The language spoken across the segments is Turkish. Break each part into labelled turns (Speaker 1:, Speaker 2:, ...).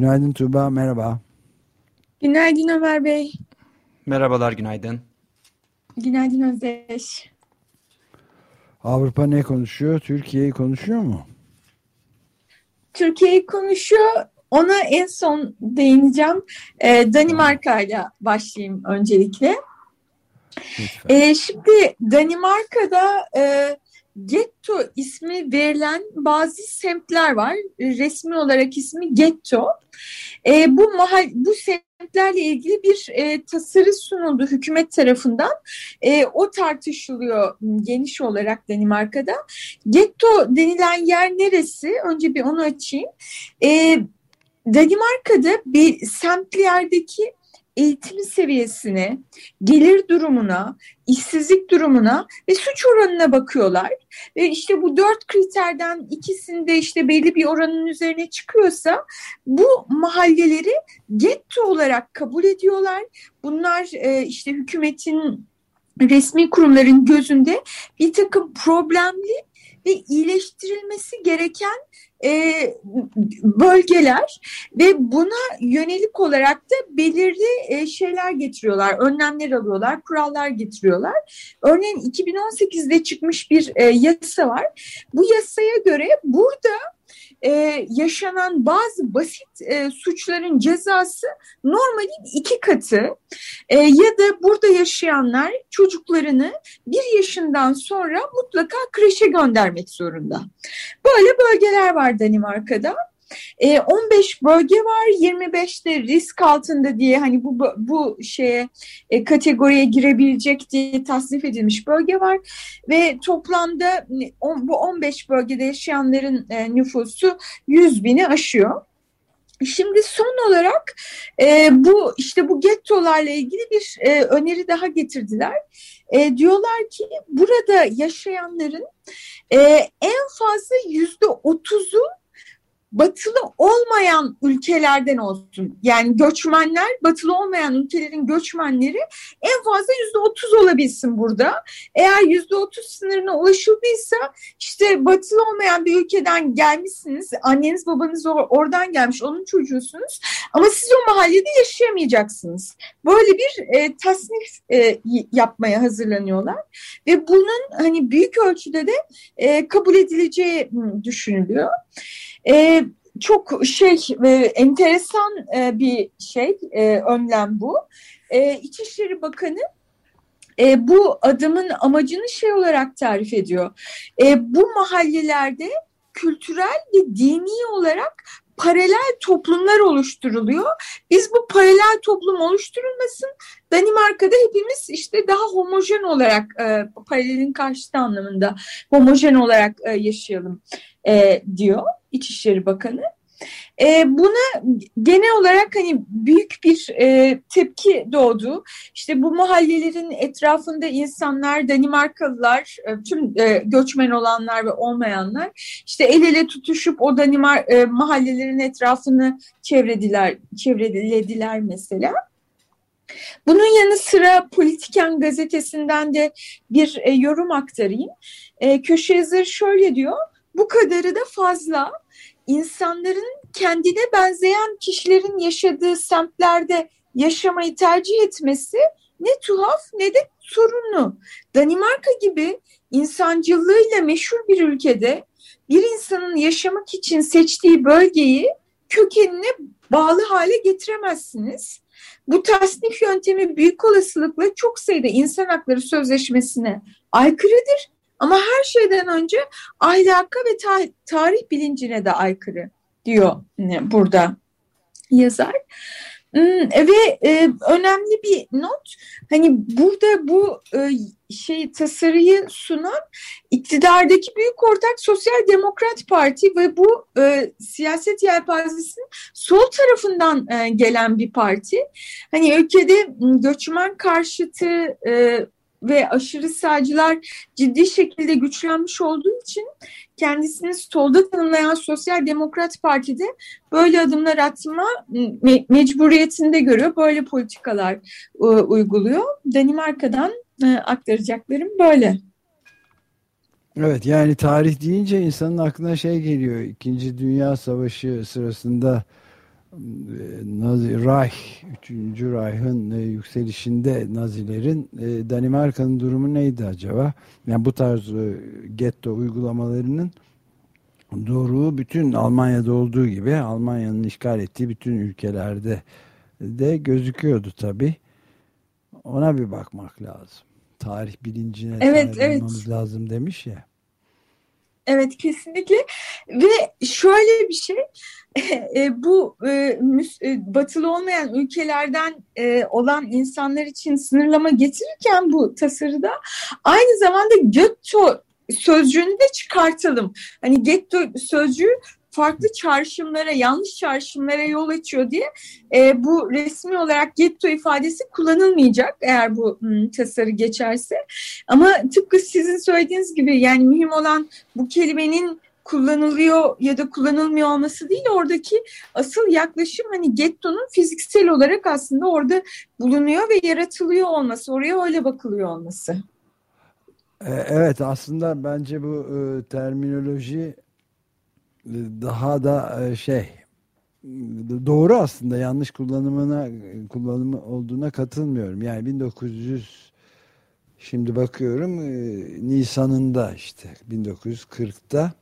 Speaker 1: Günaydın Tuğba, merhaba.
Speaker 2: Günaydın Ömer Bey.
Speaker 3: Merhabalar, günaydın.
Speaker 2: Günaydın Özdeş.
Speaker 1: Avrupa ne konuşuyor? Türkiye'yi konuşuyor mu?
Speaker 2: Türkiye'yi konuşuyor. Ona en son değineceğim. Ee, Danimarka ile başlayayım öncelikle. Ee, şimdi Danimarka'da e, Getto ismi verilen bazı semtler var. Resmi olarak ismi Getto. E, bu mahal, bu semtlerle ilgili bir e, tasarı sunuldu hükümet tarafından. E, o tartışılıyor geniş olarak Danimarka'da. Getto denilen yer neresi? Önce bir onu açayım. E, Danimarka'da bir semtlerdeki eğitim seviyesine, gelir durumuna, işsizlik durumuna ve suç oranına bakıyorlar. Ve işte bu dört kriterden ikisinde işte belli bir oranın üzerine çıkıyorsa bu mahalleleri getto olarak kabul ediyorlar. Bunlar e, işte hükümetin resmi kurumların gözünde bir takım problemli ve iyileştirilmesi gereken e, bölgeler ve buna yönelik olarak da belirli e, şeyler getiriyorlar, önlemler alıyorlar, kurallar getiriyorlar. Örneğin 2018'de çıkmış bir e, yasa var. Bu yasaya göre burada e, yaşanan bazı basit e, suçların cezası normalin iki katı e, ya da burada yaşayanlar çocuklarını bir yaşından sonra mutlaka kreşe göndermek zorunda. Böyle bölgeler var Danimarka'da. 15 e, bölge var, 25'te risk altında diye hani bu bu şeye e, kategoriye girebilecek diye tasnif edilmiş bölge var ve toplamda on, bu 15 bölgede yaşayanların e, nüfusu 100 bini aşıyor. Şimdi son olarak e, bu işte bu gettolarla ilgili bir e, öneri daha getirdiler. E, diyorlar ki burada yaşayanların e, en fazla yüzde otuzu batılı olmayan ülkelerden olsun. Yani göçmenler, batılı olmayan ülkelerin göçmenleri en fazla yüzde otuz olabilsin burada. Eğer yüzde otuz sınırına ulaşıldıysa işte batılı olmayan bir ülkeden gelmişsiniz. Anneniz babanız oradan gelmiş, onun çocuğusunuz. Ama siz o mahallede yaşayamayacaksınız. Böyle bir e, tasnif e, yapmaya hazırlanıyorlar. Ve bunun hani büyük ölçüde de e, kabul edileceği düşünülüyor. E, çok şey e, enteresan e, bir şey e, önlem bu. E, İçişleri Bakanı e, bu adımın amacını şey olarak tarif ediyor. E, bu mahallelerde kültürel ve dini olarak paralel toplumlar oluşturuluyor. Biz bu paralel toplum oluşturulmasın Danimarka'da hepimiz işte daha homojen olarak e, paralelin karşıtı anlamında homojen olarak e, yaşayalım e, diyor İçişleri Bakanı. E, buna genel olarak hani büyük bir e, tepki doğdu. İşte bu mahallelerin etrafında insanlar, Danimarkalılar, e, tüm e, göçmen olanlar ve olmayanlar işte el ele tutuşup o Danimar e, mahallelerin etrafını çevrediler, çevrelediler mesela. Bunun yanı sıra Politiken gazetesinden de bir e, yorum aktarayım. E, köşe yazarı şöyle diyor, bu kadarı da fazla insanların kendine benzeyen kişilerin yaşadığı semtlerde yaşamayı tercih etmesi ne tuhaf ne de sorunlu. Danimarka gibi insancılığıyla meşhur bir ülkede bir insanın yaşamak için seçtiği bölgeyi kökenine bağlı hale getiremezsiniz. Bu tasnif yöntemi büyük olasılıkla çok sayıda insan hakları sözleşmesine aykırıdır ama her şeyden önce ahlaka ve ta tarih bilincine de aykırı diyor burada yazar. Hmm, ve e, önemli bir not hani burada bu e, şey tasarıyı sunan iktidardaki büyük ortak Sosyal Demokrat Parti ve bu e, siyaset yelpazesinin sol tarafından e, gelen bir parti. Hani ülkede göçmen karşıtı e, ve aşırı sağcılar ciddi şekilde güçlenmiş olduğu için kendisini solda tanımlayan Sosyal Demokrat Parti'de böyle adımlar atma me mecburiyetinde görüyor. Böyle politikalar e, uyguluyor. Danimarka'dan e, aktaracaklarım böyle.
Speaker 1: Evet yani tarih deyince insanın aklına şey geliyor. İkinci Dünya Savaşı sırasında Nazi Reich, 3. Reich'ın e, yükselişinde Nazilerin e, Danimarka'nın durumu neydi acaba? Yani bu tarz e, getto uygulamalarının doğru bütün Almanya'da olduğu gibi Almanya'nın işgal ettiği bütün ülkelerde de gözüküyordu tabi. Ona bir bakmak lazım. Tarih bilincine
Speaker 2: evet, evet.
Speaker 1: lazım demiş ya.
Speaker 2: Evet kesinlikle ve şöyle bir şey e, bu e, e, batılı olmayan ülkelerden e, olan insanlar için sınırlama getirirken bu tasarıda aynı zamanda getto sözcüğünü de çıkartalım. Hani getto sözcüğü farklı çağrışımlara, yanlış çağrışımlara yol açıyor diye e, bu resmi olarak getto ifadesi kullanılmayacak eğer bu m, tasarı geçerse. Ama tıpkı sizin söylediğiniz gibi yani mühim olan bu kelimenin kullanılıyor ya da kullanılmıyor olması değil oradaki asıl yaklaşım hani gettonun fiziksel olarak aslında orada bulunuyor ve yaratılıyor olması oraya öyle bakılıyor olması.
Speaker 1: E, evet aslında bence bu e, terminoloji daha da e, şey doğru aslında yanlış kullanımına kullanımı olduğuna katılmıyorum. Yani 1900 şimdi bakıyorum e, Nisan'ında işte 1940'ta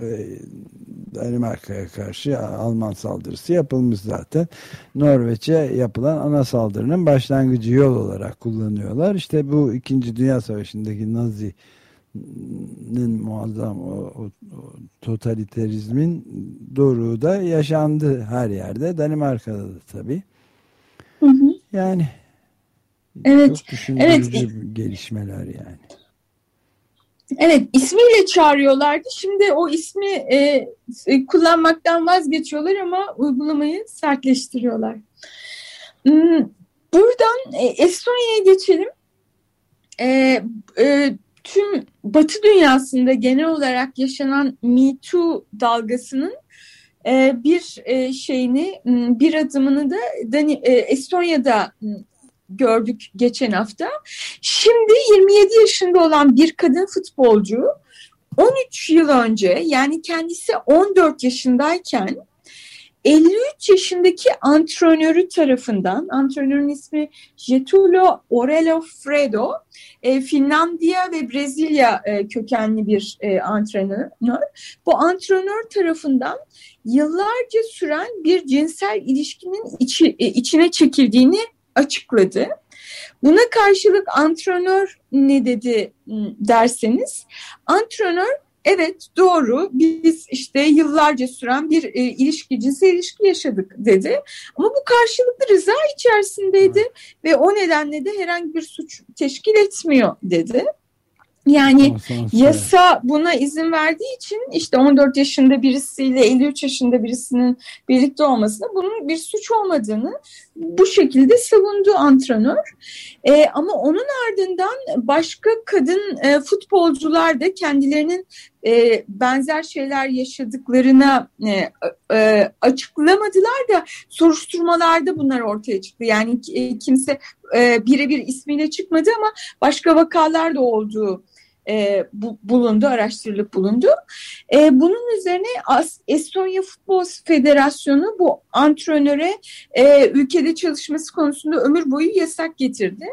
Speaker 1: e, Danimarka'ya karşı Alman saldırısı yapılmış zaten. Norveç'e yapılan ana saldırının başlangıcı yol olarak kullanıyorlar. İşte bu 2. Dünya Savaşı'ndaki Nazi muazzam o, o, o totaliterizmin doruğu da yaşandı her yerde. Danimarka'da da tabii.
Speaker 2: Hı hı.
Speaker 1: Yani
Speaker 2: evet,
Speaker 1: çok düşündürücü evet. gelişmeler yani.
Speaker 2: Evet ismiyle çağırıyorlardı. Şimdi o ismi e, e, kullanmaktan vazgeçiyorlar ama uygulamayı sertleştiriyorlar. Hmm, buradan e, Estonya'ya geçelim. E, e, tüm Batı dünyasında genel olarak yaşanan Me Too dalgasının e, bir e, şeyini, bir adımını da e, Estonya'da gördük geçen hafta. Şimdi 27 yaşında olan bir kadın futbolcu 13 yıl önce yani kendisi 14 yaşındayken 53 yaşındaki antrenörü tarafından, antrenörün ismi Getulio Orelo Fredo, e, Finlandiya ve Brezilya e, kökenli bir e, antrenör. Bu antrenör tarafından yıllarca süren bir cinsel ilişkinin içi, e, içine çekildiğini açıkladı. Buna karşılık antrenör ne dedi derseniz, antrenör evet doğru biz işte yıllarca süren bir e, ilişki, cinsel ilişki yaşadık dedi. Ama bu karşılıklı rıza içerisindeydi ve o nedenle de herhangi bir suç teşkil etmiyor dedi. Yani yasa buna izin verdiği için işte 14 yaşında birisiyle 53 yaşında birisinin birlikte olmasına bunun bir suç olmadığını bu şekilde savundu antrenör. E, ama onun ardından başka kadın e, futbolcular da kendilerinin e, benzer şeyler yaşadıklarına e, e, açıklamadılar da soruşturmalarda bunlar ortaya çıktı. Yani e, kimse e, birebir ismiyle çıkmadı ama başka vakalar da olduğu e, bu, bulundu, araştırılıp bulundu. E, bunun üzerine As Estonya Futbol Federasyonu bu antrenöre e, ülkede çalışması konusunda ömür boyu yasak getirdi.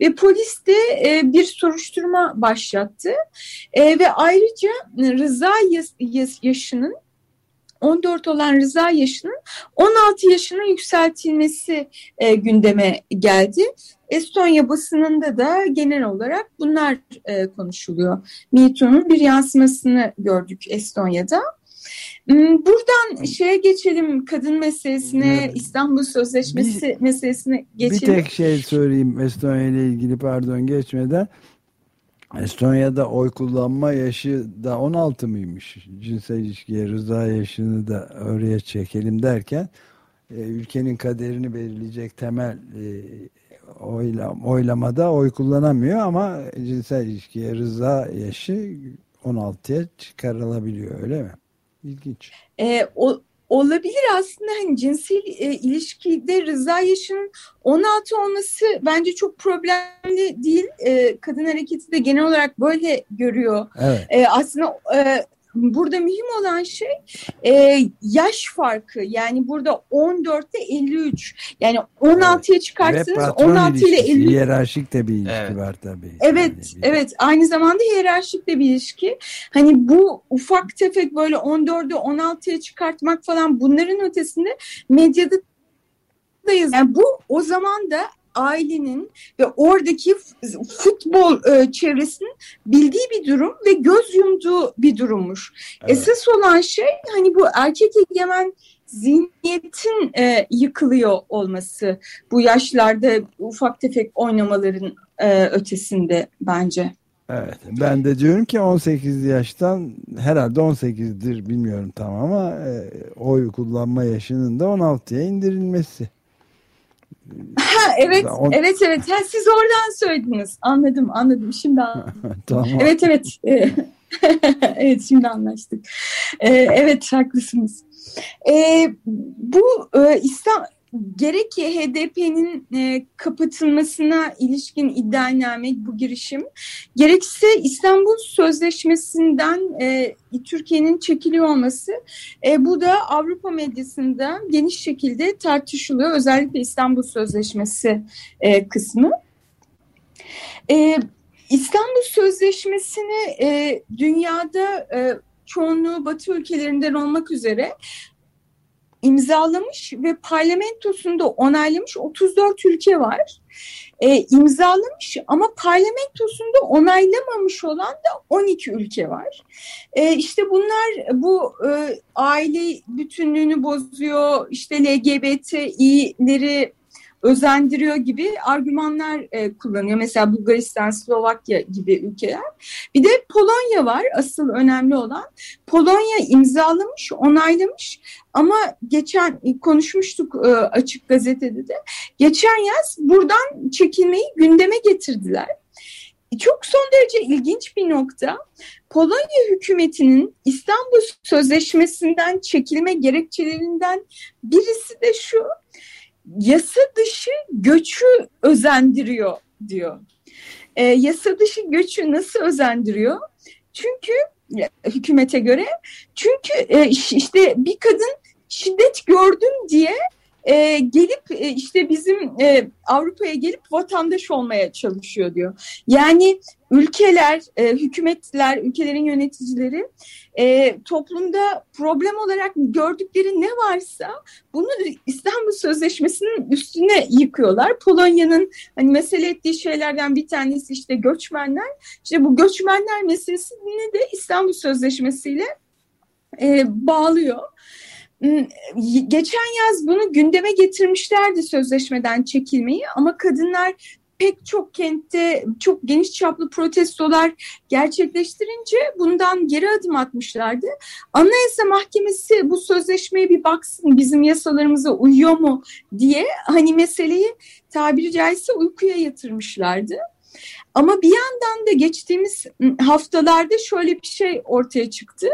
Speaker 2: Ve polis de e, bir soruşturma başlattı. E, ve ayrıca rıza yaş, yaş, yaşının 14 olan rıza yaşının 16 yaşına yükseltilmesi e, gündeme geldi. Estonya basınında da genel olarak bunlar e, konuşuluyor. MeToo'nun bir yansımasını gördük Estonya'da. Hmm, buradan şeye geçelim kadın meselesine, evet. İstanbul Sözleşmesi bir, meselesine geçelim.
Speaker 1: Bir tek şey söyleyeyim Estonya ile ilgili pardon geçmeden. Estonya'da oy kullanma yaşı da 16 mıymış? Cinsel ilişkiye rıza yaşını da oraya çekelim derken e, ülkenin kaderini belirleyecek temel e, oylam, oylamada oy kullanamıyor ama cinsel ilişkiye rıza yaşı 16'ya çıkarılabiliyor öyle mi? İlginç.
Speaker 2: E, o, olabilir aslında hani cinsel e, ilişkide rıza yaşının 16 olması bence çok problemli değil. E, kadın hareketi de genel olarak böyle görüyor. Evet. E, aslında e, burada mühim olan şey e, yaş farkı. Yani burada 14'te 53. Yani 16'ya çıkartsanız 16 ile 50.
Speaker 1: Hiyerarşik de bir ilişki evet. var tabii.
Speaker 2: Evet, yani evet. Aynı zamanda hiyerarşik de bir ilişki. Hani bu ufak tefek böyle 14'ü 16'ya çıkartmak falan bunların ötesinde medyada yani bu o zaman da ailenin ve oradaki futbol e, çevresinin bildiği bir durum ve göz yumduğu bir durummuş. Evet. Esas olan şey hani bu erkek egemen zihniyetin e, yıkılıyor olması bu yaşlarda ufak tefek oynamaların e, ötesinde bence.
Speaker 1: Evet ben de diyorum ki 18 yaştan herhalde 18'dir bilmiyorum tam ama e, oy kullanma yaşının da 16'ya indirilmesi.
Speaker 2: Ha, evet, on... evet, evet. Ha, siz oradan söylediniz. Anladım, anladım. Şimdi anladım. tamam. Evet, evet. evet, şimdi anlaştık. Ee, evet, haklısınız. Ee, bu e, İslam gerek HDP'nin e, kapatılmasına ilişkin iddianame bu girişim gerekse İstanbul Sözleşmesi'nden e, Türkiye'nin çekiliyor olması e, bu da Avrupa medyasında geniş şekilde tartışılıyor özellikle İstanbul Sözleşmesi e, kısmı. E, İstanbul Sözleşmesi'ni e, dünyada e, çoğunluğu Batı ülkelerinden olmak üzere imzalamış ve parlamentosunda onaylamış 34 ülke var. E, imzalamış ama parlamentosunda onaylamamış olan da 12 ülke var. E, işte bunlar bu e, aile bütünlüğünü bozuyor, işte LGBTİ'leri özendiriyor gibi argümanlar e, kullanıyor. Mesela Bulgaristan, Slovakya gibi ülkeler. Bir de Polonya var asıl önemli olan. Polonya imzalamış, onaylamış ama geçen konuşmuştuk e, açık gazetede de. Geçen yaz buradan çekilmeyi gündeme getirdiler. Çok son derece ilginç bir nokta. Polonya hükümetinin İstanbul Sözleşmesi'nden çekilme gerekçelerinden birisi de şu yasa dışı göçü özendiriyor diyor. E, yasa dışı göçü nasıl özendiriyor? Çünkü hükümete göre çünkü e, işte bir kadın şiddet gördüm diye e, gelip e, işte bizim e, Avrupa'ya gelip vatandaş olmaya çalışıyor diyor. Yani ülkeler, e, hükümetler, ülkelerin yöneticileri e, toplumda problem olarak gördükleri ne varsa bunu İstanbul Sözleşmesi'nin üstüne yıkıyorlar. Polonya'nın hani mesele ettiği şeylerden bir tanesi işte göçmenler. İşte bu göçmenler meselesini de İstanbul Sözleşmesi ile e, bağlıyor. Geçen yaz bunu gündeme getirmişlerdi sözleşmeden çekilmeyi ama kadınlar pek çok kentte çok geniş çaplı protestolar gerçekleştirince bundan geri adım atmışlardı. Anayasa Mahkemesi bu sözleşmeye bir baksın bizim yasalarımıza uyuyor mu diye hani meseleyi tabiri caizse uykuya yatırmışlardı. Ama bir yandan da geçtiğimiz haftalarda şöyle bir şey ortaya çıktı.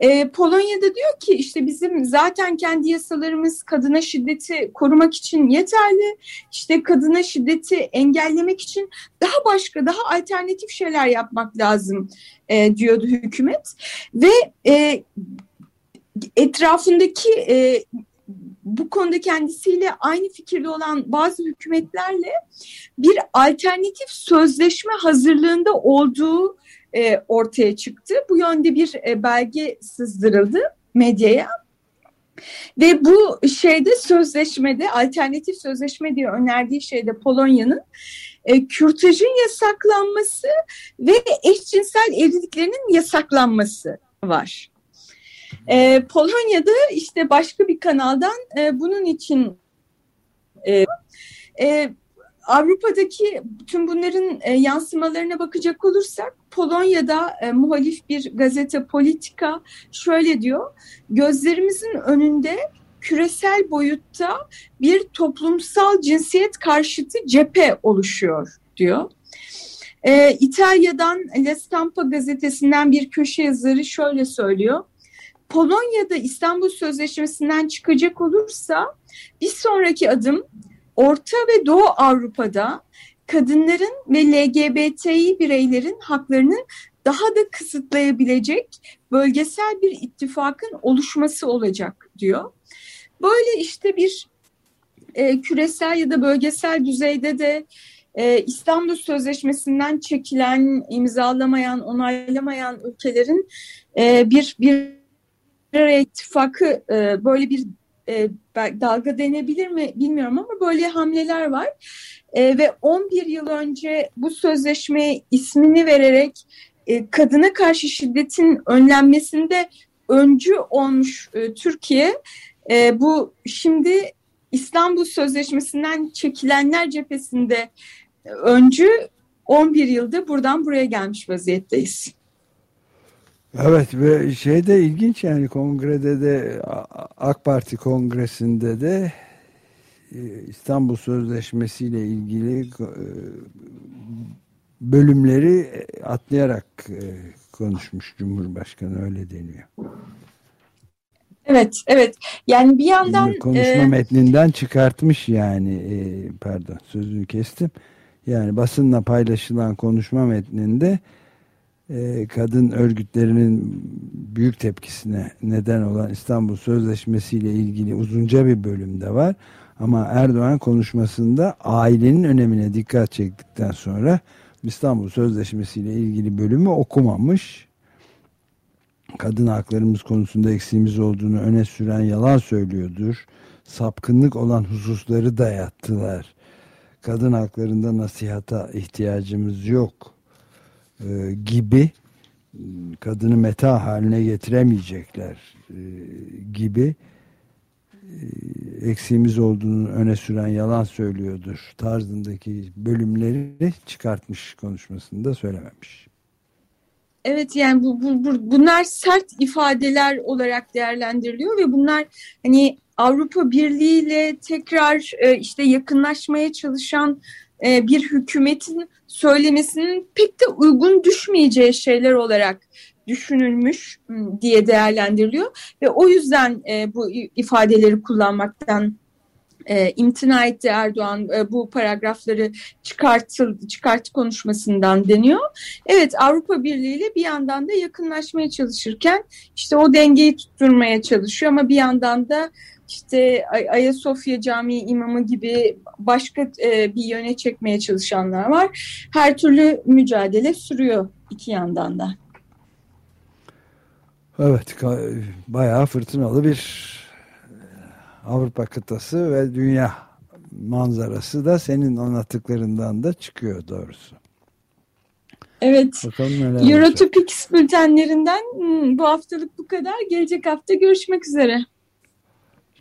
Speaker 2: Ee, Polonya'da diyor ki işte bizim zaten kendi yasalarımız kadına şiddeti korumak için yeterli. İşte kadına şiddeti engellemek için daha başka, daha alternatif şeyler yapmak lazım e, diyordu hükümet. Ve e, etrafındaki e, bu konuda kendisiyle aynı fikirde olan bazı hükümetlerle bir alternatif sözleşme hazırlığında olduğu e, ortaya çıktı. Bu yönde bir e, belge sızdırıldı medyaya. Ve bu şeyde sözleşmede alternatif sözleşme diye önerdiği şeyde Polonya'nın e, kürtajın yasaklanması ve eşcinsel evliliklerinin yasaklanması var. E, Polonya'da işte başka bir kanaldan e, bunun için e, e, Avrupa'daki tüm bunların e, yansımalarına bakacak olursak Polonya'da e, muhalif bir gazete Politika şöyle diyor. Gözlerimizin önünde küresel boyutta bir toplumsal cinsiyet karşıtı cephe oluşuyor diyor. E, İtalya'dan La Stampa gazetesinden bir köşe yazarı şöyle söylüyor. Polonya'da İstanbul Sözleşmesi'nden çıkacak olursa bir sonraki adım Orta ve Doğu Avrupa'da kadınların ve LGBTİ bireylerin haklarının daha da kısıtlayabilecek bölgesel bir ittifakın oluşması olacak diyor. Böyle işte bir e, küresel ya da bölgesel düzeyde de e, İstanbul Sözleşmesi'nden çekilen, imzalamayan, onaylamayan ülkelerin e, bir bir ittifakı e, böyle bir e, dalga denebilir mi bilmiyorum ama böyle hamleler var. E, ve 11 yıl önce bu sözleşmeye ismini vererek e, kadına karşı şiddetin önlenmesinde öncü olmuş e, Türkiye e, bu şimdi İstanbul Sözleşmesi'nden çekilenler cephesinde öncü 11 yılda buradan buraya gelmiş vaziyetteyiz.
Speaker 1: Evet ve şey de ilginç yani kongrede de AK Parti kongresinde de e, İstanbul Sözleşmesi ile ilgili e, bölümleri atlayarak e, konuşmuş Cumhurbaşkanı öyle deniyor.
Speaker 2: Evet, evet. Yani bir yandan
Speaker 1: konuşma e... metninden çıkartmış yani pardon sözünü kestim. Yani basınla paylaşılan konuşma metninde e, kadın örgütlerinin büyük tepkisine neden olan İstanbul Sözleşmesi ile ilgili uzunca bir bölümde var. Ama Erdoğan konuşmasında ailenin önemine dikkat çektikten sonra İstanbul Sözleşmesi ile ilgili bölümü okumamış. Kadın haklarımız konusunda eksiğimiz olduğunu öne süren yalan söylüyordur. Sapkınlık olan hususları dayattılar. Kadın haklarında nasihata ihtiyacımız yok e, gibi kadını meta haline getiremeyecekler e, gibi e, eksiğimiz olduğunu öne süren yalan söylüyordur tarzındaki bölümleri çıkartmış konuşmasında söylememiş.
Speaker 2: Evet yani bu, bu, bu bunlar sert ifadeler olarak değerlendiriliyor ve bunlar hani Avrupa Birliği ile tekrar e, işte yakınlaşmaya çalışan e, bir hükümetin söylemesinin pek de uygun düşmeyeceği şeyler olarak düşünülmüş diye değerlendiriliyor ve o yüzden e, bu ifadeleri kullanmaktan e, imtina etti Erdoğan bu paragrafları çıkartıl çıkart konuşmasından deniyor. Evet Avrupa Birliği ile bir yandan da yakınlaşmaya çalışırken işte o dengeyi tutturmaya çalışıyor ama bir yandan da işte Ayasofya Camii imamı gibi başka e, bir yöne çekmeye çalışanlar var. Her türlü mücadele sürüyor iki yandan da.
Speaker 1: Evet, bayağı fırtınalı bir e, Avrupa kıtası ve dünya manzarası da senin anlattıklarından da çıkıyor doğrusu.
Speaker 2: Evet. Eurotopics bültenlerinden hmm, bu haftalık bu kadar. Gelecek hafta görüşmek üzere.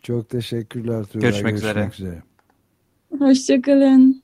Speaker 1: Çok teşekkürler Tuğra.
Speaker 3: Görüşmek, Görüşmek üzere. üzere.
Speaker 2: Hoşçakalın.